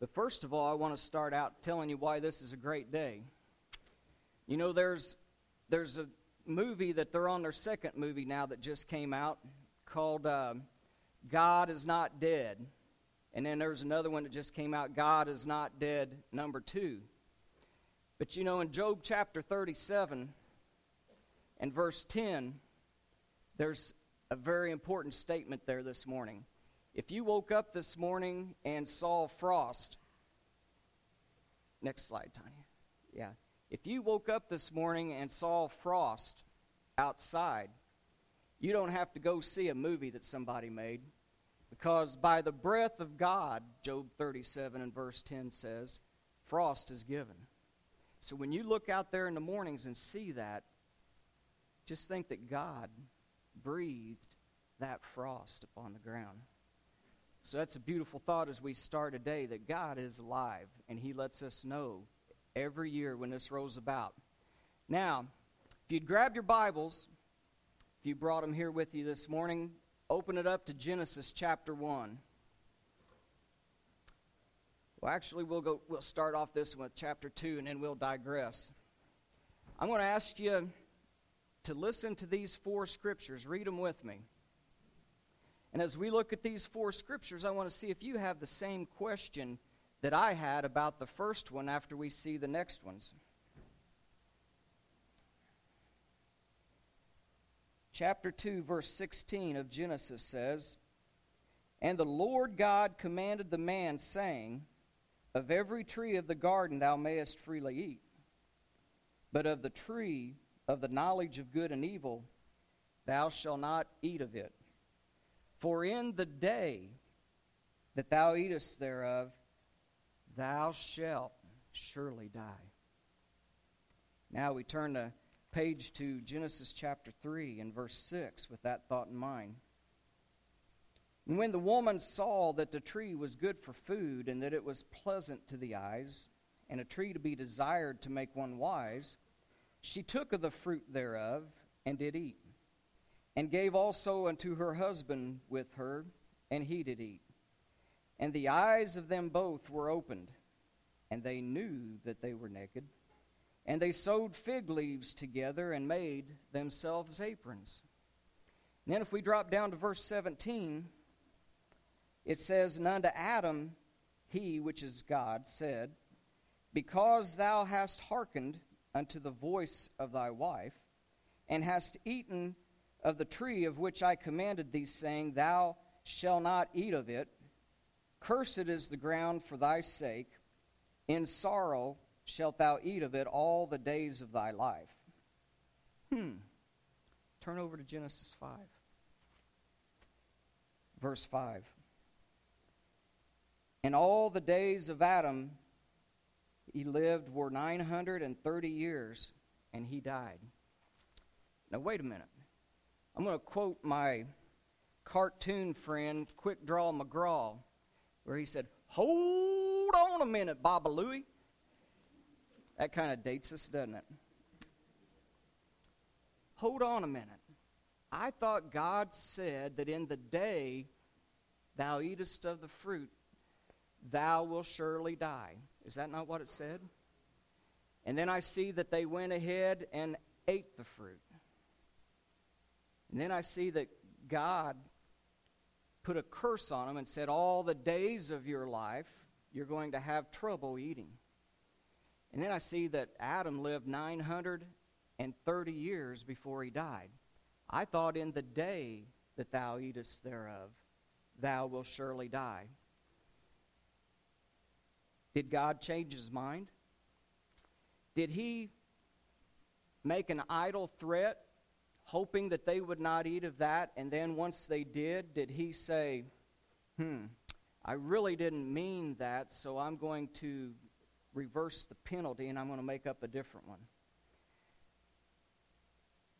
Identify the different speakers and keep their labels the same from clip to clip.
Speaker 1: But first of all, I want to start out telling you why this is a great day. You know, there's, there's a movie that they're on their second movie now that just came out called uh, God is Not Dead. And then there's another one that just came out, God is Not Dead, number two. But you know, in Job chapter 37 and verse 10, there's a very important statement there this morning. If you woke up this morning and saw frost, next slide, Tanya. Yeah. If you woke up this morning and saw frost outside, you don't have to go see a movie that somebody made because by the breath of God, Job 37 and verse 10 says, frost is given. So when you look out there in the mornings and see that, just think that God breathed that frost upon the ground. So that's a beautiful thought as we start a day that God is alive and He lets us know every year when this rolls about. Now, if you'd grab your Bibles, if you brought them here with you this morning, open it up to Genesis chapter 1. Well, actually, we'll go. We'll start off this with chapter two, and then we'll digress. I'm going to ask you to listen to these four scriptures. Read them with me. And as we look at these four scriptures, I want to see if you have the same question that I had about the first one after we see the next ones. Chapter 2, verse 16 of Genesis says, And the Lord God commanded the man, saying, Of every tree of the garden thou mayest freely eat, but of the tree of the knowledge of good and evil thou shalt not eat of it. For in the day that thou eatest thereof, thou shalt surely die. Now we turn the page to Genesis chapter 3 and verse 6 with that thought in mind. And when the woman saw that the tree was good for food, and that it was pleasant to the eyes, and a tree to be desired to make one wise, she took of the fruit thereof, and did eat and gave also unto her husband with her, and he did eat. And the eyes of them both were opened, and they knew that they were naked. And they sewed fig leaves together and made themselves aprons. And then, if we drop down to verse 17, it says, And unto Adam he, which is God, said, Because thou hast hearkened unto the voice of thy wife, and hast eaten of the tree of which I commanded thee, saying, Thou shalt not eat of it. Cursed is the ground for thy sake. In sorrow shalt thou eat of it all the days of thy life. Hmm. Turn over to Genesis 5. Verse 5. And all the days of Adam he lived were 930 years, and he died. Now, wait a minute. I'm going to quote my cartoon friend, Quick Draw McGraw, where he said, Hold on a minute, Baba Looey. That kind of dates us, doesn't it? Hold on a minute. I thought God said that in the day thou eatest of the fruit, thou will surely die. Is that not what it said? And then I see that they went ahead and ate the fruit. And then I see that God put a curse on them and said, All the days of your life, you're going to have trouble eating. And then I see that Adam lived 930 years before he died. I thought in the day that thou eatest thereof, thou wilt surely die. Did God change his mind? Did he make an idle threat hoping that they would not eat of that. And then once they did, did he say, Hmm, I really didn't mean that, so I'm going to reverse the penalty and I'm going to make up a different one?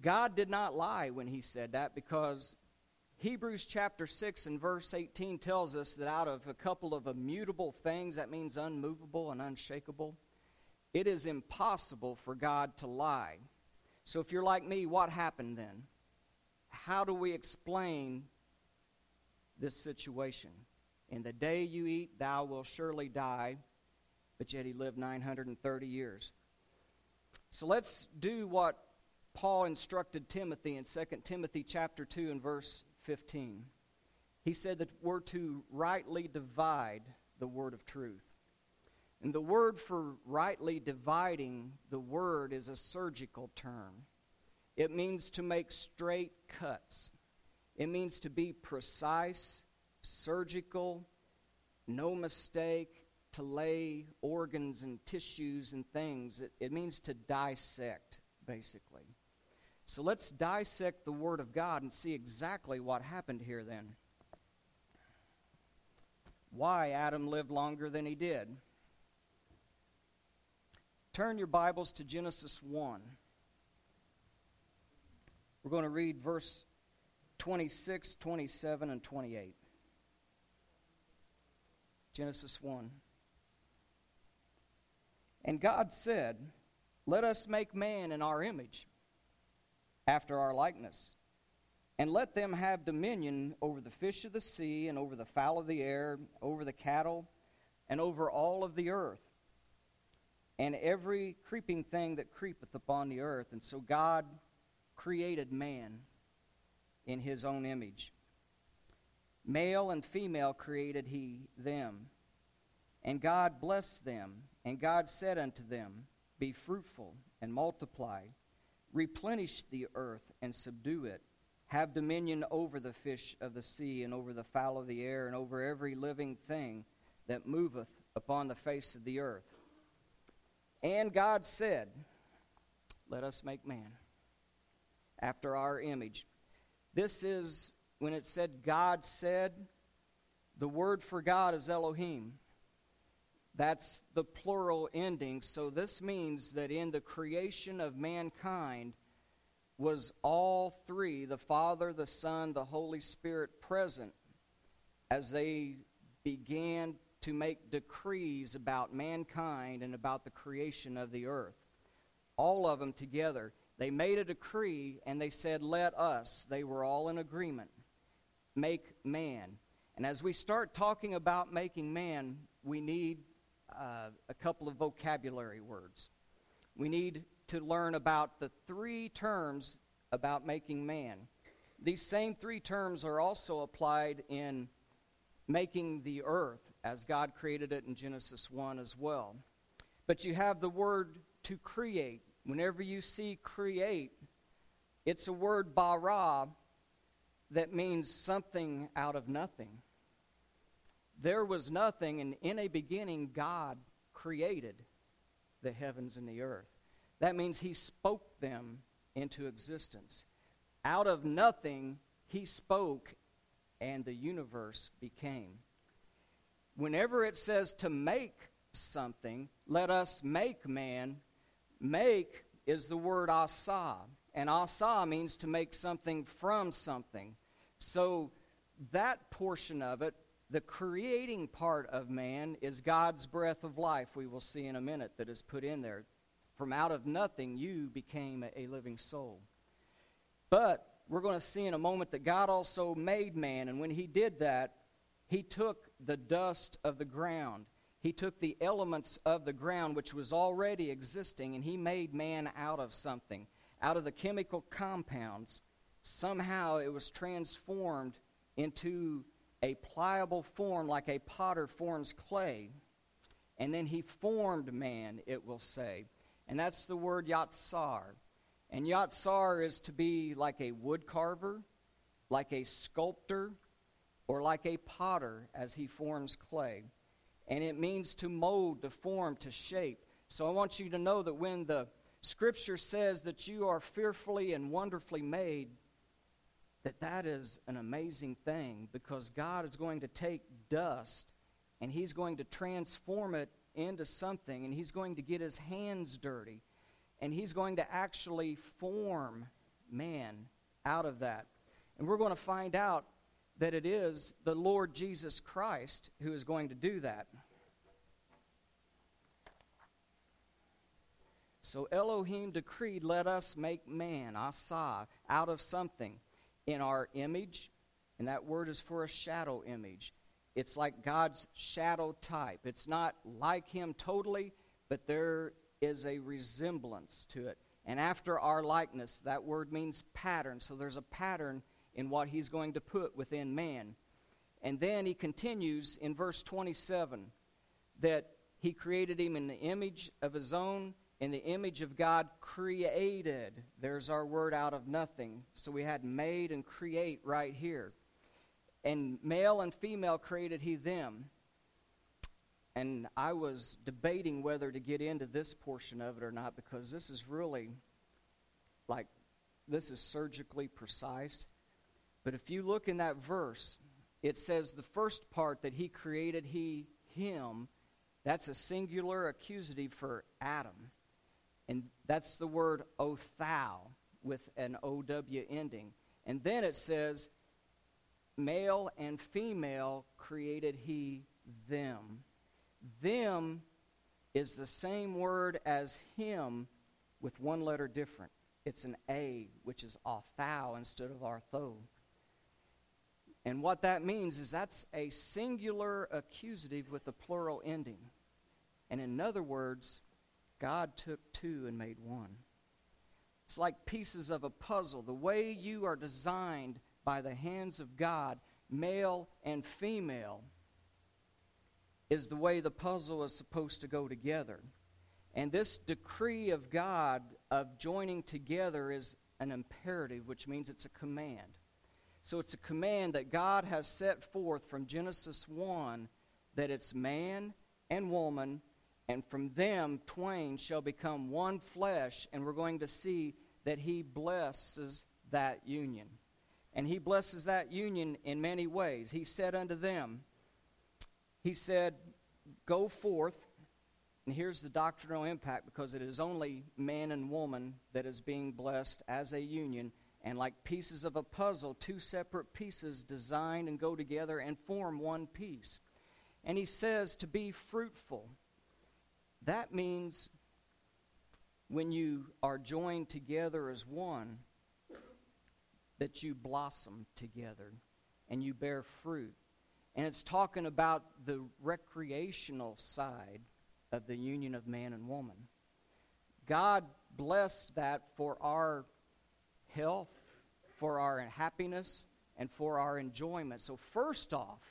Speaker 1: God did not lie when he said that because Hebrews chapter 6 and verse 18 tells us that out of a couple of immutable things, that means unmovable and unshakable, it is impossible for God to lie. So if you're like me, what happened then? How do we explain this situation? In the day you eat, thou wilt surely die. But yet he lived 930 years. So let's do what Paul instructed Timothy in 2 Timothy chapter 2 and verse 15. He said that we're to rightly divide the word of truth. And the word for rightly dividing the word is a surgical term. It means to make straight cuts. It means to be precise, surgical, no mistake, to lay organs and tissues and things. It, it means to dissect, basically. So let's dissect the Word of God and see exactly what happened here then. Why Adam lived longer than he did. Turn your Bibles to Genesis 1. We're going to read verse 26, 27, and 28. Genesis 1. And God said, Let us make man in our image, after our likeness, and let them have dominion over the fish of the sea, and over the fowl of the air, over the cattle, and over all of the earth, and every creeping thing that creepeth upon the earth. And so God created man in his own image. Male and female created he them. And God blessed them. And God said unto them, Be fruitful and multiply, replenish the earth and subdue it. Have dominion over the fish of the sea, and over the fowl of the air, and over every living thing that moveth upon the face of the earth. And God said, Let us make man after our image. This is when it said God said, the word for God is Elohim. That's the plural ending. So this means that in the creation of mankind was all three the Father, the Son, the Holy Spirit present as they began to make decrees about mankind and about the creation of the earth. All of them together. They made a decree and they said, Let us. They were all in agreement. Make man. And as we start talking about making man, we need uh, a couple of vocabulary words. We need to learn about the three terms about making man. These same three terms are also applied in making the earth as God created it in Genesis 1 as well. But you have the word to create. Whenever you see create, it's a word bara that means something out of nothing. There was nothing, and in a beginning, God created the heavens and the earth. That means He spoke them into existence. Out of nothing, He spoke, and the universe became. Whenever it says to make something, let us make man, make is the word asa. And asa means to make something from something. So that portion of it the creating part of man is God's breath of life, we will see in a minute, that is put in there. From out of nothing, you became a living soul. But we're going to see in a moment that God also made man, and when He did that, He took the dust of the ground. He took the elements of the ground, which was already existing, and He made man out of something. Out of the chemical compounds, somehow it was transformed into a pliable form like a potter forms clay. And then he formed man, it will say. And that's the word yatsar. And yatsar is to be like a wood carver, like a sculptor, or like a potter as he forms clay. And it means to mold, to form, to shape. So I want you to know that when the scripture says that you are fearfully and wonderfully made, that that is an amazing thing because God is going to take dust and he's going to transform it into something and he's going to get his hands dirty and he's going to actually form man out of that. And we're going to find out that it is the Lord Jesus Christ who is going to do that. So Elohim decreed, Let us make man, asa, out of something in our image, and that word is for a shadow image. it's like God's shadow type. It's not like Him totally, but there is a resemblance to it. And after our likeness, that word means pattern. So there's a pattern in what He's going to put within man. And then He continues in verse 27 that He created him in the image of His own. In the image of God, created. There's our word out of nothing. So we had made and create right here. And male and female created he them. And I was debating whether to get into this portion of it or not because this is really like, this is surgically precise. But if you look in that verse, it says the first part that he created he, him, that's a singular accusative for Adam. And that's the word othau with an OW ending. And then it says Male and female created he them. Them is the same word as him with one letter different. It's an A, which is authau instead of artho. And what that means is that's a singular accusative with a plural ending. And in other words, God took two and made one. It's like pieces of a puzzle. The way you are designed by the hands of God, male and female, is the way the puzzle is supposed to go together. And this decree of God of joining together is an imperative, which means it's a command. So it's a command that God has set forth from Genesis 1 that it's man and woman, and from them twain shall become one flesh, and we're going to see that He blesses that union. And he blesses that union in many ways. He said unto them, He said, Go forth. And here's the doctrinal impact because it is only man and woman that is being blessed as a union. And like pieces of a puzzle, two separate pieces design and go together and form one piece. And he says to be fruitful. That means when you are joined together as one, that you blossom together and you bear fruit. And it's talking about the recreational side of the union of man and woman. God blessed that for our health, for our happiness, and for our enjoyment. So, first off,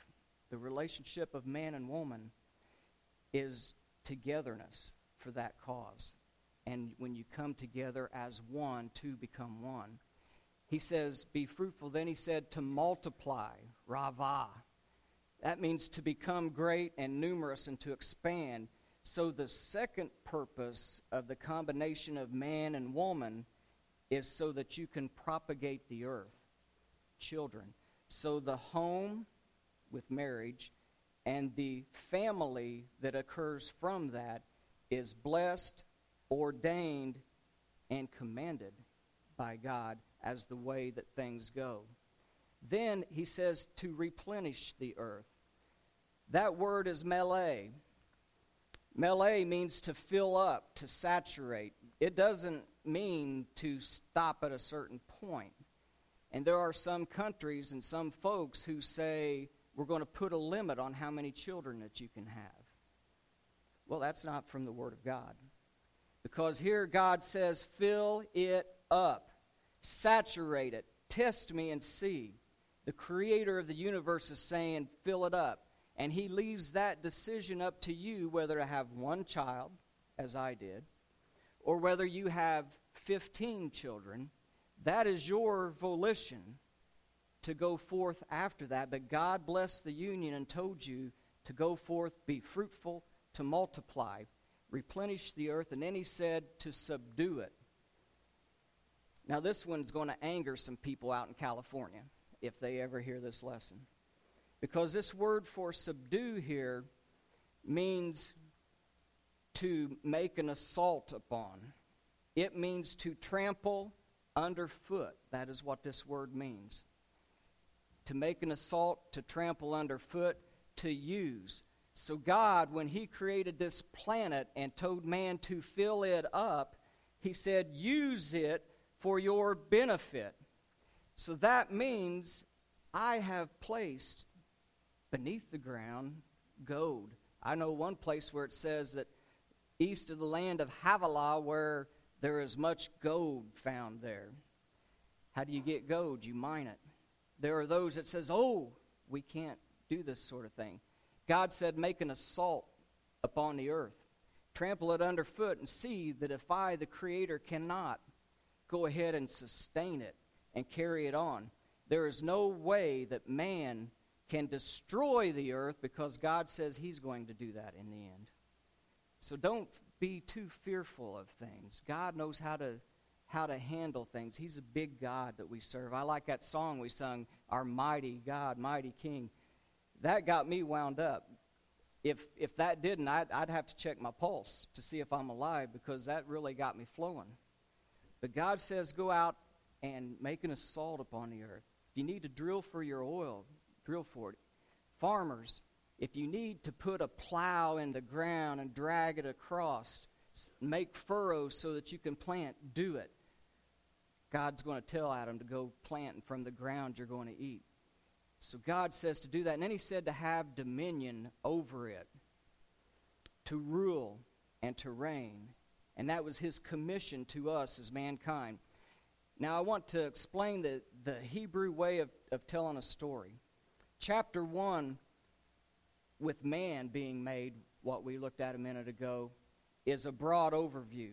Speaker 1: the relationship of man and woman is togetherness for that cause. And when you come together as one, two become one he says, Be fruitful. Then he said, To multiply, rava. That means to become great and numerous and to expand. So, the second purpose of the combination of man and woman is so that you can propagate the earth, children. So, the home with marriage and the family that occurs from that is blessed, ordained, and commanded by God as the way that things go. Then he says to replenish the earth. That word is melee. Melee means to fill up, to saturate. It doesn't mean to stop at a certain point. And there are some countries and some folks who say, we're going to put a limit on how many children that you can have. Well, that's not from the Word of God. Because here God says, fill it up. Saturate it. Test me and see. The creator of the universe is saying, fill it up. And he leaves that decision up to you whether to have one child, as I did, or whether you have 15 children. That is your volition to go forth after that. But God blessed the union and told you to go forth, be fruitful, to multiply, replenish the earth. And then he said to subdue it. Now, this one's going to anger some people out in California if they ever hear this lesson. Because this word for subdue here means to make an assault upon, it means to trample underfoot. That is what this word means. To make an assault, to trample underfoot, to use. So, God, when He created this planet and told man to fill it up, He said, use it for your benefit. So that means I have placed beneath the ground gold. I know one place where it says that east of the land of Havilah, where there is much gold found there. How do you get gold? You mine it. There are those that says, "Oh, we can't do this sort of thing." God said, "Make an assault upon the earth, trample it underfoot, and see that if I, the Creator, cannot go ahead and sustain it and carry it on, there is no way that man can destroy the earth because God says He's going to do that in the end. So don't be too fearful of things. God knows how to how to handle things. He's a big God that we serve. I like that song we sung, Our Mighty God, Mighty King. That got me wound up. If, if that didn't, I'd, I'd have to check my pulse to see if I'm alive because that really got me flowing. But God says, go out and make an assault upon the earth. If you need to drill for your oil, drill for it. Farmers, if you need to put a plow in the ground and drag it across, make furrows so that you can plant, do it. God's going to tell Adam to go plant, from the ground you're going to eat. So God says to do that. And then he said to have dominion over it, to rule and to reign. And that was his commission to us as mankind. Now, I want to explain the, the Hebrew way of, of telling a story. Chapter 1, with man being made, what we looked at a minute ago, is a broad overview.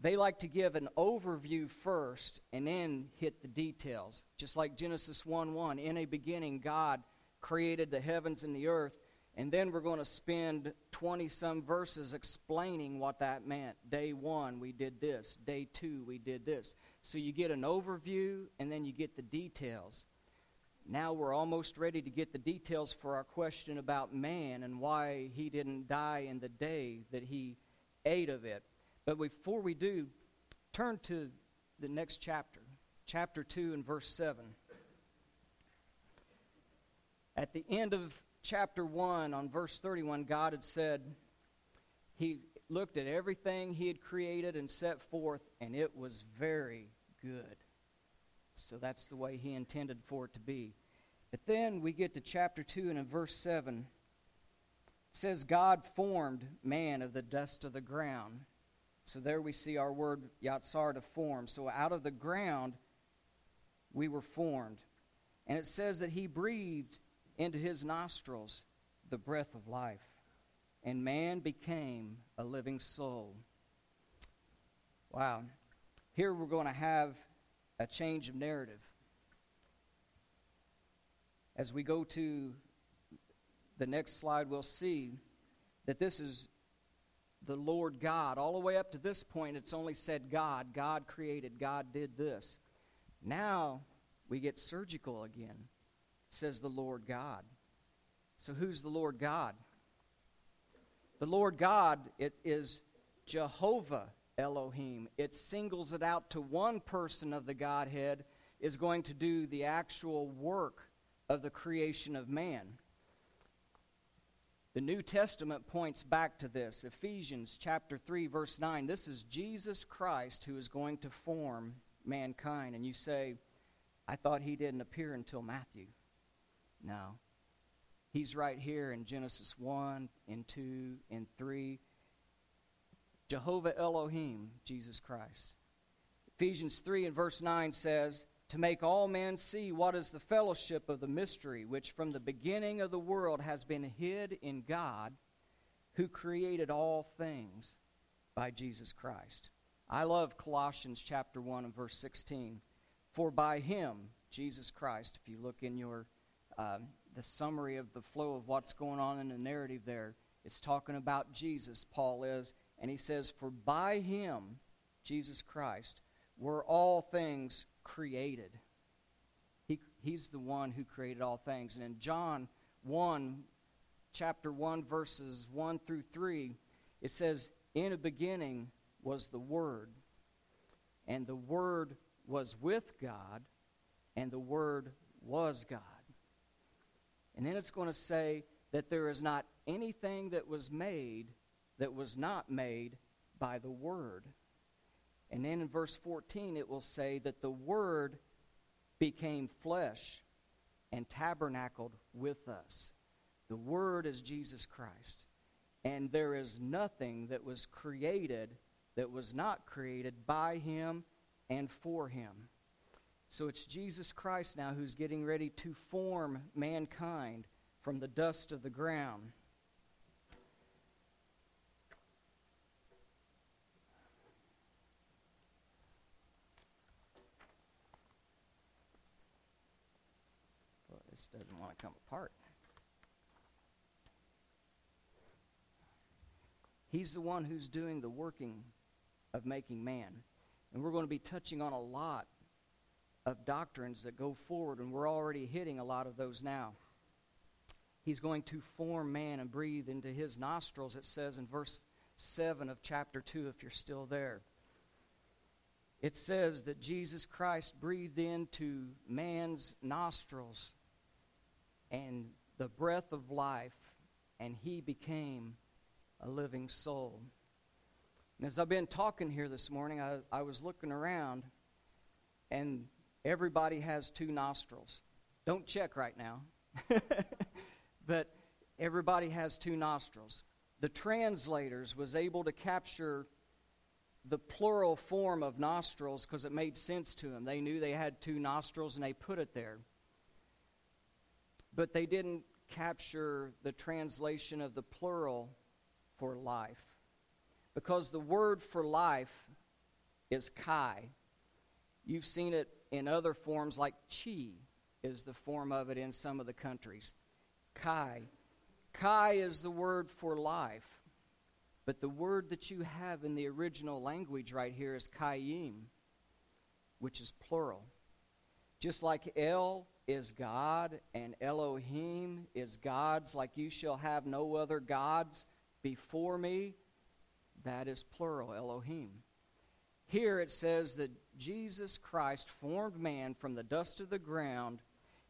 Speaker 1: They like to give an overview first and then hit the details. Just like Genesis 1 1. In a beginning, God created the heavens and the earth. And then we're going to spend 20 some verses explaining what that meant. Day one, we did this. Day two, we did this. So you get an overview and then you get the details. Now we're almost ready to get the details for our question about man and why he didn't die in the day that he ate of it. But before we do, turn to the next chapter, chapter 2 and verse 7. At the end of chapter 1, on verse 31, God had said, He looked at everything He had created and set forth, and it was very good. So that's the way He intended for it to be. But then we get to chapter 2, and in verse 7, it says, God formed man of the dust of the ground so there we see our word yatsar to form. So out of the ground we were formed. And it says that he breathed into his nostrils the breath of life. And man became a living soul. Wow. Here we're going to have a change of narrative. As we go to the next slide, we'll see that this is the Lord God. All the way up to this point, it's only said God. God created. God did this. Now we get surgical again. Says the Lord God. So who's the Lord God? The Lord God it is Jehovah Elohim. It singles it out to one person of the Godhead is going to do the actual work of the creation of man. The New Testament points back to this. Ephesians chapter 3 verse 9. This is Jesus Christ who is going to form mankind and you say, "I thought he didn't appear until Matthew." No. He's right here in Genesis 1 and 2 and 3. Jehovah Elohim, Jesus Christ. Ephesians 3 and verse 9 says, to make all men see what is the fellowship of the mystery which from the beginning of the world has been hid in God who created all things by Jesus Christ. I love Colossians chapter 1 and verse 16. For by him, Jesus Christ, if you look in your uh, the summary of the flow of what's going on in the narrative there, it's talking about Jesus, Paul is, and he says, For by him, Jesus Christ, were all things created. He, he's the one who created all things. And in John 1, chapter 1, verses 1 through 3, it says, In the beginning was the Word, and the Word was with God, and the Word was God. And then it's going to say that there is not anything that was made that was not made by the Word. And then in verse 14, it will say that the Word became flesh and tabernacled with us. The Word is Jesus Christ. And there is nothing that was created that was not created by Him and for Him. So it's Jesus Christ now who's getting ready to form mankind from the dust of the ground. This doesn't want to come apart. He's the one who's doing the working of making man. And we're going to be touching on a lot of doctrines that go forward, and we're already hitting a lot of those now. He's going to form man and breathe into his nostrils, it says in verse 7 of chapter 2, if you're still there. It says that Jesus Christ breathed into man's nostrils and the breath of life, and he became a living soul. And as I've been talking here this morning, I, I was looking around, and everybody has two nostrils. Don't check right now. but everybody has two nostrils. The translators was able to capture the plural form of nostrils because it made sense to them. They knew they had two nostrils and they put it there. But they didn't capture the translation of the plural for life. Because the word for life is kai. You've seen it in other forms like chi is the form of it in some of the countries. Kai. Kai is the word for life. But the word that you have in the original language right here is kayim, which is plural. Just like El is God and Elohim is gods, like you shall have no other gods before me, that is plural, Elohim. Here it says that Jesus Christ formed man from the dust of the ground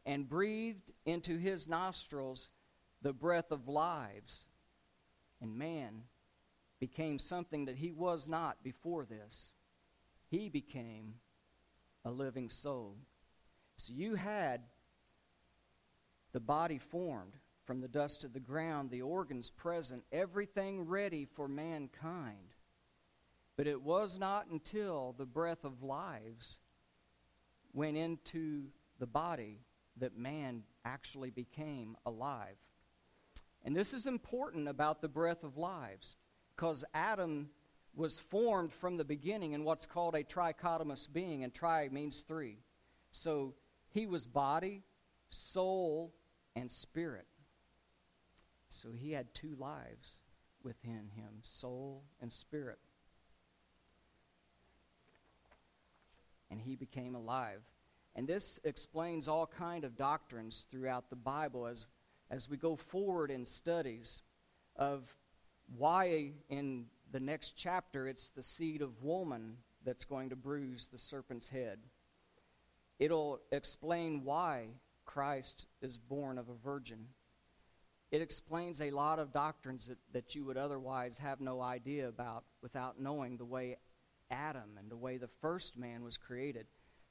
Speaker 1: and breathed into his nostrils the breath of lives. And man became something that he was not before this. He became a living soul. So you had the body formed from the dust of the ground, the organs present, everything ready for mankind. But it was not until the breath of lives went into the body that man actually became alive. And this is important about the breath of lives because Adam was formed from the beginning in what's called a trichotomous being, and tri means three. So he was body, soul, and spirit. So he had two lives within him soul and spirit. And he became alive. And this explains all kind of doctrines throughout the Bible as, as we go forward in studies of why in the next chapter it's the seed of woman that's going to bruise the serpent's head. It'll explain why Christ is born of a virgin. It explains a lot of doctrines that, that you would otherwise have no idea about without knowing the way Adam and the way the first man was created.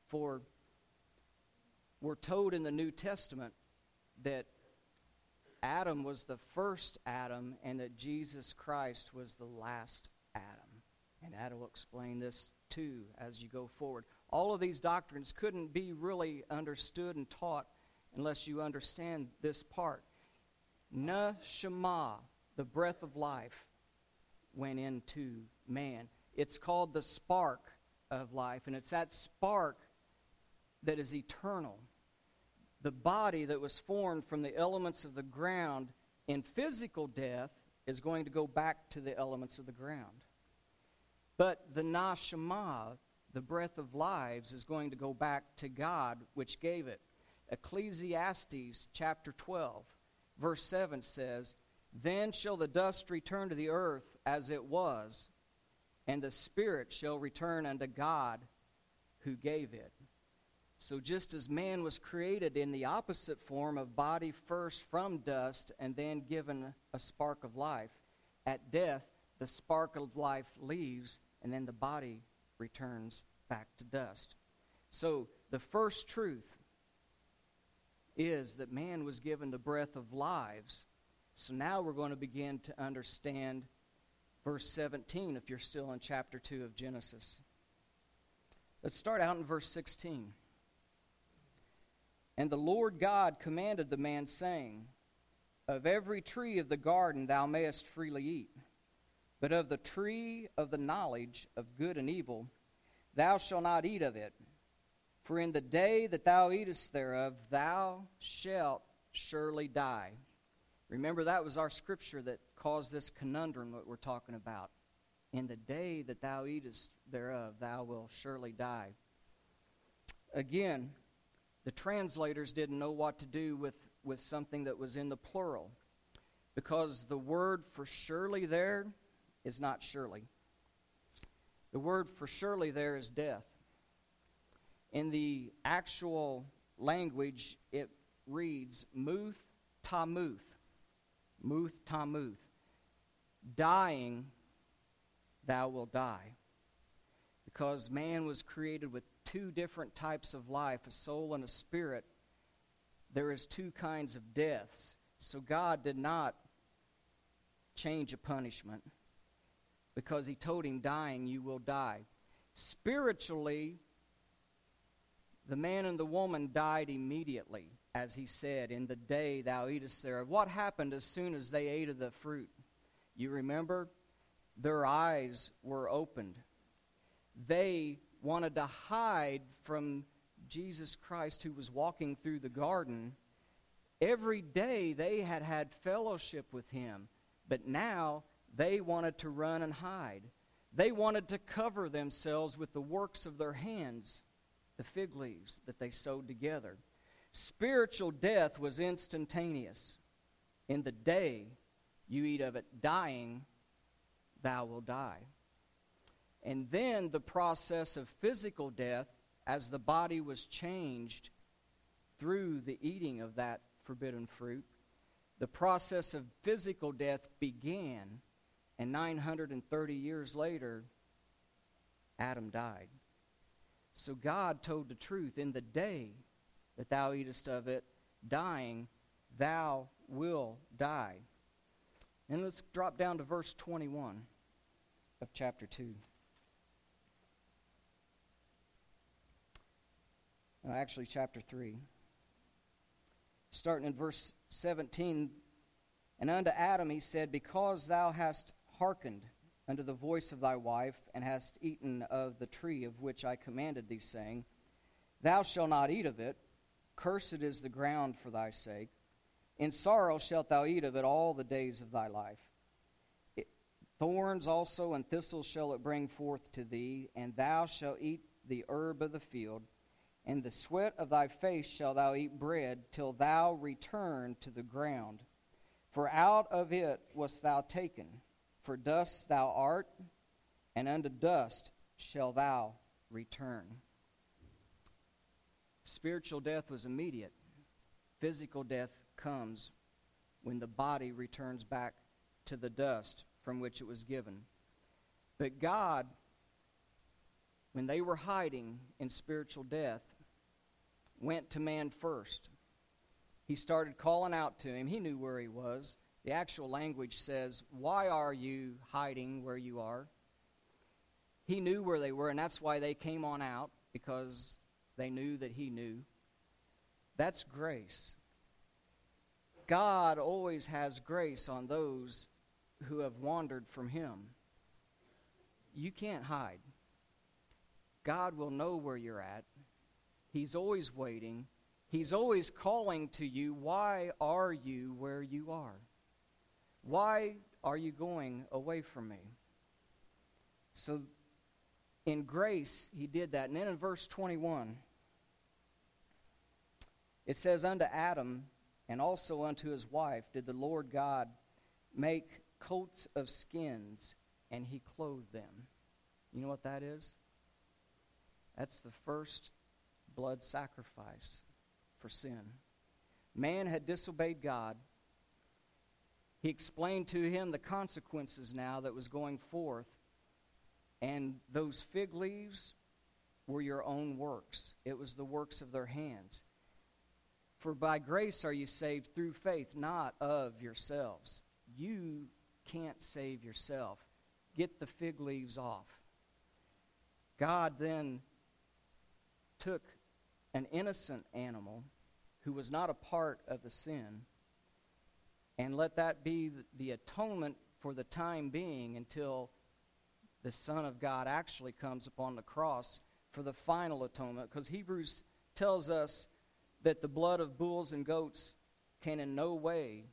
Speaker 1: For we're told in the New Testament that Adam was the first Adam and that Jesus Christ was the last Adam. And will explain this too as you go forward. All of these doctrines couldn't be really understood and taught unless you understand this part. Neshama, the breath of life, went into man. It's called the spark of life, and it's that spark that is eternal. The body that was formed from the elements of the ground in physical death is going to go back to the elements of the ground. But the Nashama, the breath of lives, is going to go back to God, which gave it. Ecclesiastes chapter 12 verse 7 says, Then shall the dust return to the earth as it was, and the spirit shall return unto God who gave it. So, just as man was created in the opposite form of body first from dust and then given a spark of life, at death, the spark of life leaves and then the body returns back to dust. So, the first truth is that man was given the breath of lives So now we're going to begin to understand verse 17 if you're still in chapter 2 of Genesis. Let's start out in verse 16. And the Lord God commanded the man, saying, Of every tree of the garden thou mayest freely eat, but of the tree of the knowledge of good and evil thou shalt not eat of it. For in the day that thou eatest thereof, thou shalt surely die. Remember, that was our scripture that caused this conundrum that we're talking about. In the day that thou eatest thereof, thou wilt surely die. Again, the translators didn't know what to do with, with something that was in the plural because the word for surely there is not surely. The word for surely there is death. In the actual language, it reads muth tamuth. Muth tamuth. Dying, thou wilt die. Because man was created with two different types of life a soul and a spirit. There is two kinds of deaths. So God did not change a punishment because he told him, Dying, you will die. Spiritually, the man and the woman died immediately, as he said, in the day thou eatest thereof. What happened as soon as they ate of the fruit? You remember? Their eyes were opened. They wanted to hide from Jesus Christ who was walking through the garden. Every day they had had fellowship with him, but now they wanted to run and hide. They wanted to cover themselves with the works of their hands the fig leaves that they sewed together. Spiritual death was instantaneous. In the day you eat of it, dying, thou will die. And then the process of physical death, as the body was changed through the eating of that forbidden fruit, the process of physical death began, and 930 years later, Adam died. So God told the truth. In the day that thou eatest of it, dying, thou will die. And let's drop down to verse 21 of chapter 2. actually, chapter 3. Starting in verse 17. And unto Adam he said, Because thou hast hearkened unto the voice of thy wife, and hast eaten of the tree of which I commanded thee, saying, Thou shalt not eat of it, cursed is the ground for thy sake. In sorrow shalt thou eat of it all the days of thy life. It, thorns also and thistles shall it bring forth to thee, and thou shalt eat the herb of the field. In the sweat of thy face shalt thou eat bread, till thou return to the ground. For out of it wast thou taken for dust thou art, and unto dust shall thou return. Spiritual death was immediate. Physical death comes when the body returns back to the dust from which it was given. But God, when they were hiding in spiritual death, went to man first. He started calling out to him. He knew where he was. The actual language says, Why are you hiding where you are? He knew where they were, and that's why they came on out, because they knew that he knew. That's grace. God always has grace on those who have wandered from him. You can't hide. God will know where you're at. He's always waiting. He's always calling to you, Why are you where you are? Why are you going away from me? So, in grace, he did that. And then in verse 21, it says, Unto Adam and also unto his wife did the Lord God make coats of skins, and he clothed them. You know what that is? That's the first blood sacrifice for sin. Man had disobeyed God he explained to him the consequences now that was going forth. And those fig leaves were your own works, it was the works of their hands. For by grace are you saved through faith, not of yourselves. You can't save yourself. Get the fig leaves off. God then took an innocent animal who was not a part of the sin and let that be the atonement for the time being until the Son of God actually comes upon the cross for the final atonement. Because Hebrews tells us that the blood of bulls and goats can in no way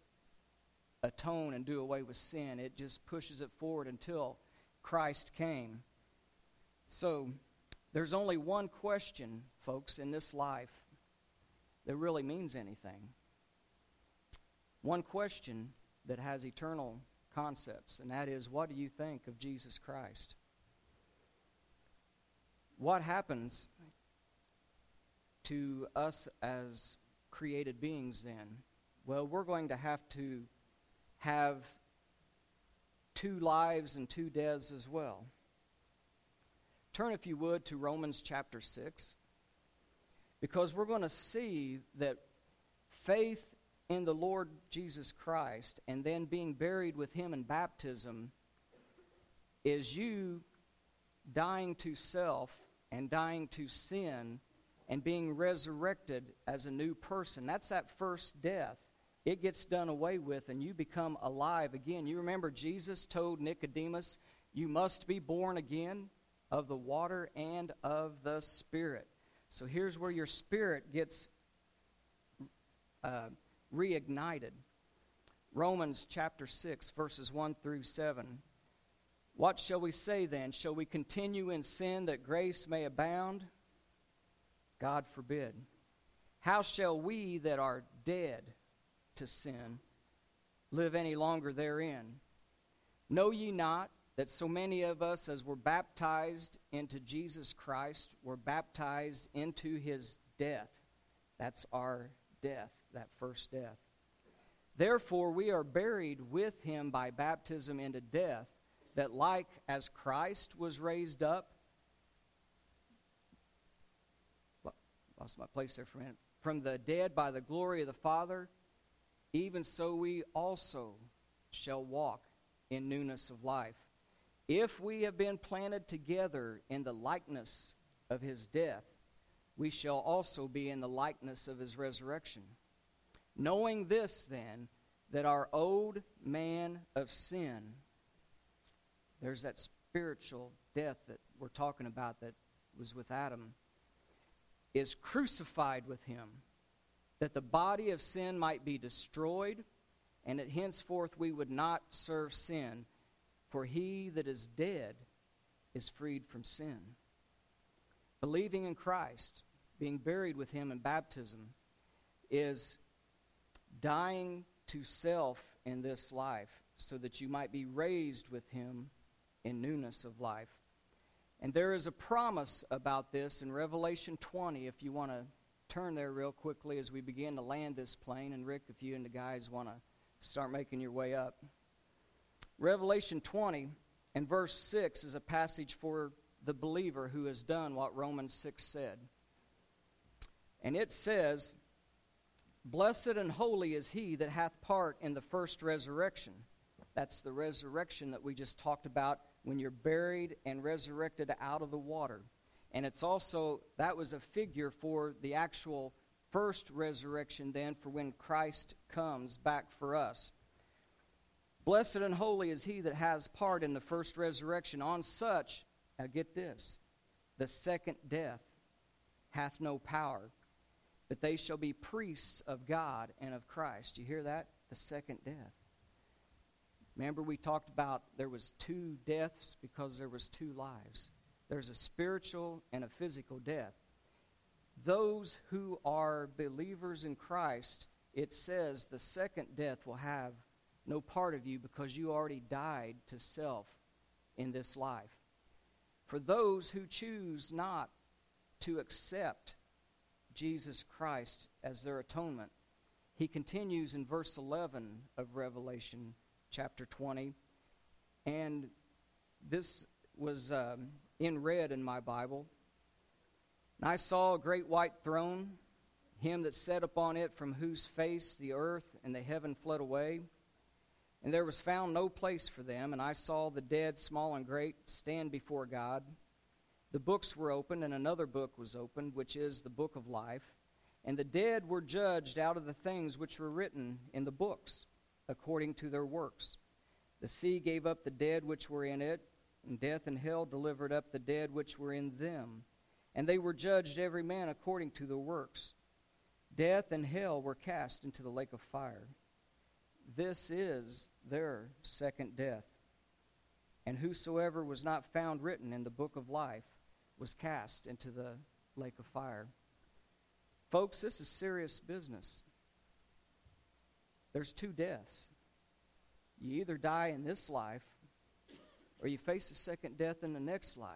Speaker 1: atone and do away with sin. It just pushes it forward until Christ came. So there's only one question, folks, in this life that really means anything. One question that has eternal concepts, and that is what do you think of Jesus Christ? What happens to us as created beings then? Well, we're going to have to have two lives and two deaths as well. Turn, if you would, to Romans chapter 6, because we're going to see that faith in the Lord Jesus Christ and then being buried with Him in baptism is you dying to self and dying to sin and being resurrected as a new person. That's that first death. It gets done away with and you become alive again. You remember Jesus told Nicodemus, You must be born again of the water and of the Spirit. So here's where your spirit gets uh, reignited. Romans chapter 6, verses 1 through 7. What shall we say then? Shall we continue in sin that grace may abound? God forbid. How shall we that are dead to sin live any longer therein? Know ye not that so many of us, as were baptized into Jesus Christ, were baptized into his death. That's our death, that first death. Therefore, we are buried with him by baptism into death, that like as Christ was raised up, lost my place there for a minute, from the dead by the glory of the Father, even so we also shall walk in newness of life. If we have been planted together in the likeness of his death, we shall also be in the likeness of his resurrection. Knowing this, then, that our old man of sin, there's that spiritual death that we're talking about that was with Adam, is crucified with him, that the body of sin might be destroyed, and that henceforth we would not serve sin. For he that is dead is freed from sin. Believing in Christ, being buried with him in baptism, is dying to self in this life so that you might be raised with him in newness of life. And there is a promise about this in Revelation 20, if you want to turn there real quickly as we begin to land this plane. And Rick, if you and the guys want to start making your way up. Revelation 20 and verse 6 is a passage for the believer who has done what Romans 6 said. And it says, Blessed and holy is he that hath part in the first resurrection. That's the resurrection that we just talked about when you're buried and resurrected out of the water. And it's also, that was a figure for the actual first resurrection, then, for when Christ comes back for us. Blessed and holy is he that has part in the first resurrection. On such, now get this, the second death hath no power, but they shall be priests of God and of Christ. You hear that? The second death. Remember we talked about there was two deaths because there was two lives. There's a spiritual and a physical death. Those who are believers in Christ, it says the second death will have no part of you because you already died to self in this life. For those who choose not to accept Jesus Christ as their atonement, he continues in verse 11 of Revelation chapter 20. And this was um, in red in my Bible. And I saw a great white throne him that sat upon it, from whose face the earth and the heaven fled away. And there was found no place for them, and I saw the dead, small and great, stand before God. The books were opened, and another book was opened, which is the book of life. And the dead were judged out of the things which were written in the books, according to their works. The sea gave up the dead which were in it, and death and hell delivered up the dead which were in them. And they were judged every man according to their works. Death and hell were cast into the lake of fire. This is their second death. And whosoever was not found written in the book of life was cast into the lake of fire. Folks, this is serious business. There's two deaths. You either die in this life or you face a second death in the next life.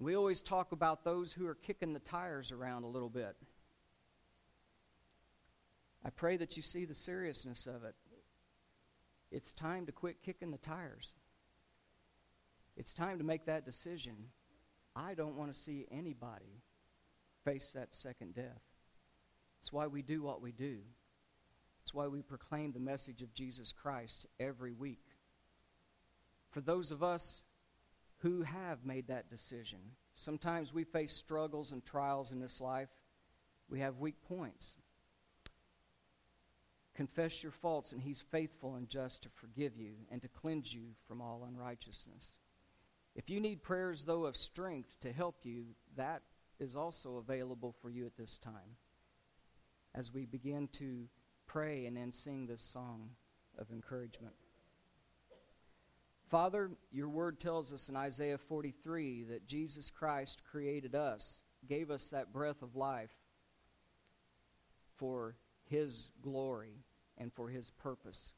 Speaker 1: We always talk about those who are kicking the tires around a little bit. I pray that you see the seriousness of it. It's time to quit kicking the tires. It's time to make that decision. I don't want to see anybody face that second death. It's why we do what we do. It's why we proclaim the message of Jesus Christ every week. For those of us who have made that decision, sometimes we face struggles and trials in this life. We have weak points. Confess your faults, and He's faithful and just to forgive you and to cleanse you from all unrighteousness. If you need prayers, though, of strength to help you, that is also available for you at this time as we begin to pray and then sing this song of encouragement. Father, your word tells us in Isaiah 43 that Jesus Christ created us, gave us that breath of life for his glory and for his purpose.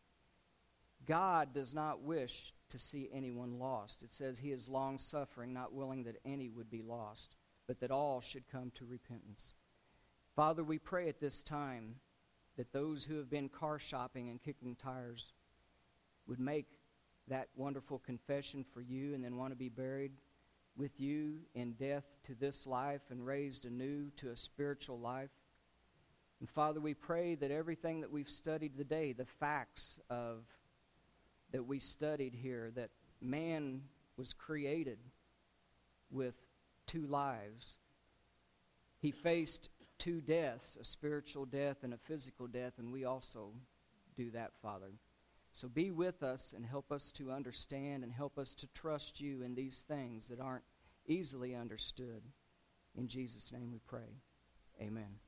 Speaker 1: God does not wish to see anyone lost. It says he is long suffering, not willing that any would be lost, but that all should come to repentance. Father, we pray at this time that those who have been car shopping and kicking tires would make that wonderful confession for you and then want to be buried with you in death to this life and raised anew to a spiritual life. And Father, we pray that everything that we've studied today, the facts of that we studied here, that man was created with two lives. He faced two deaths, a spiritual death and a physical death, and we also do that, Father. So be with us and help us to understand and help us to trust you in these things that aren't easily understood. In Jesus' name we pray. Amen.